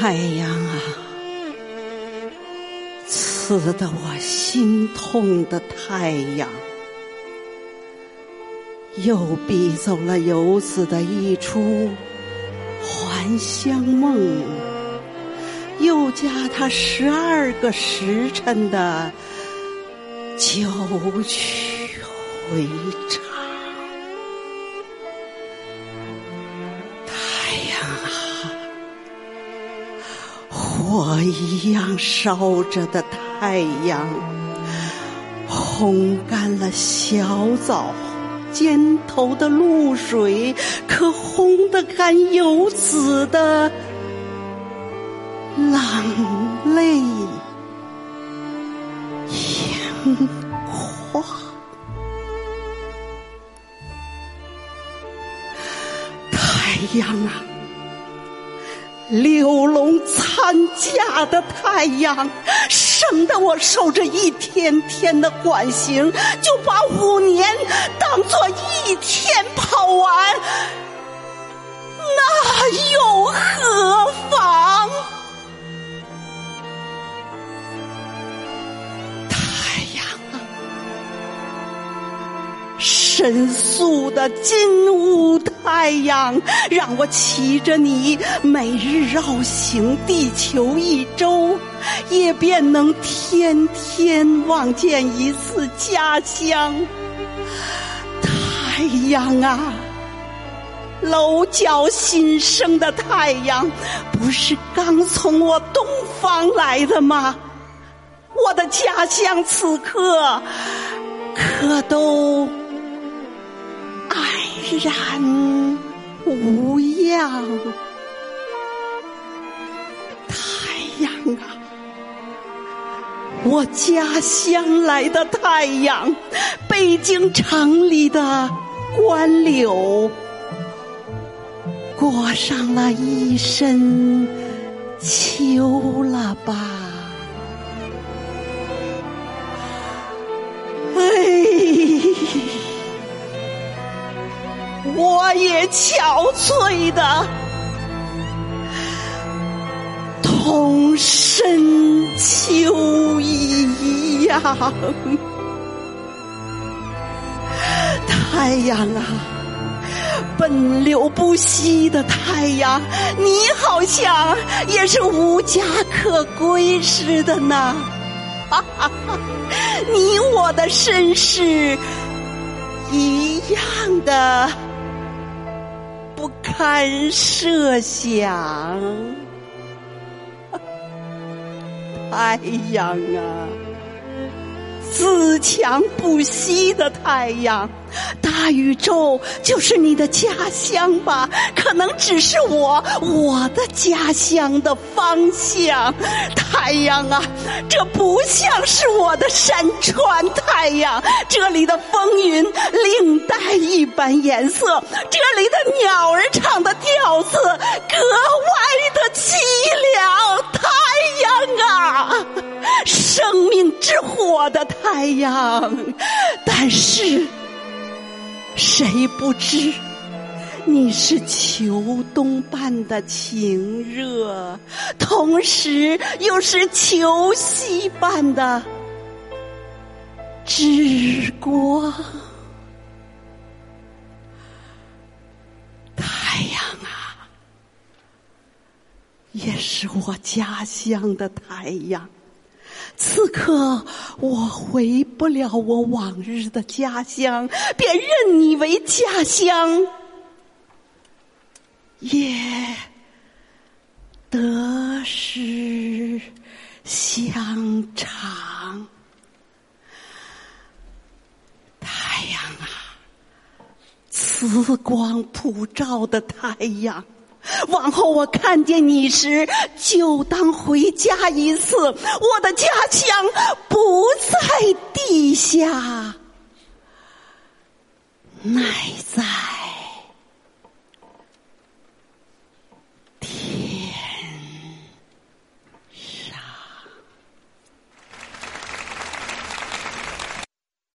太阳啊，刺得我心痛的太阳，又逼走了游子的一出还乡梦，又加他十二个时辰的九曲回肠。火一样烧着的太阳，烘干了小枣尖头的露水，可烘得干游子的冷泪盈眶。太阳啊！六龙参加的太阳，省得我受这一天天的管刑，就把五年当做一天跑完，那又何妨？申诉的金乌太阳，让我骑着你每日绕行地球一周，也便能天天望见一次家乡。太阳啊，楼角新生的太阳，不是刚从我东方来的吗？我的家乡此刻可都。然无恙，太阳啊，我家乡来的太阳，北京城里的官柳，裹上了一身秋了吧。哎我也憔悴的，同深秋一样。太阳啊，奔流不息的太阳，你好像也是无家可归似的呢。哈哈哈，你我的身世一样的。堪设想，太阳啊，自强不息的太阳。大宇宙就是你的家乡吧？可能只是我我的家乡的方向。太阳啊，这不像是我的山川。太阳，这里的风云另带一般颜色。这里的鸟儿唱的调子格的太阳，但是。谁不知你是秋冬般的晴热，同时又是秋夕般的之光？太阳啊，也是我家乡的太阳。此刻我回不了我往日的家乡，便认你为家乡，也得失相长。太阳啊，慈光普照的太阳。往后我看见你时，就当回家一次。我的家乡不在地下，乃在。